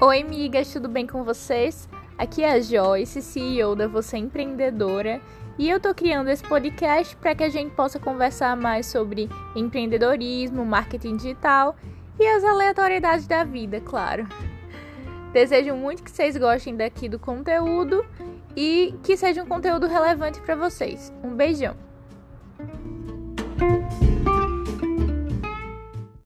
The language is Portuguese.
Oi, amigas, tudo bem com vocês? Aqui é a Joyce, CEO da Você Empreendedora, e eu tô criando esse podcast para que a gente possa conversar mais sobre empreendedorismo, marketing digital e as aleatoriedades da vida, claro. Desejo muito que vocês gostem daqui do conteúdo e que seja um conteúdo relevante para vocês. Um beijão.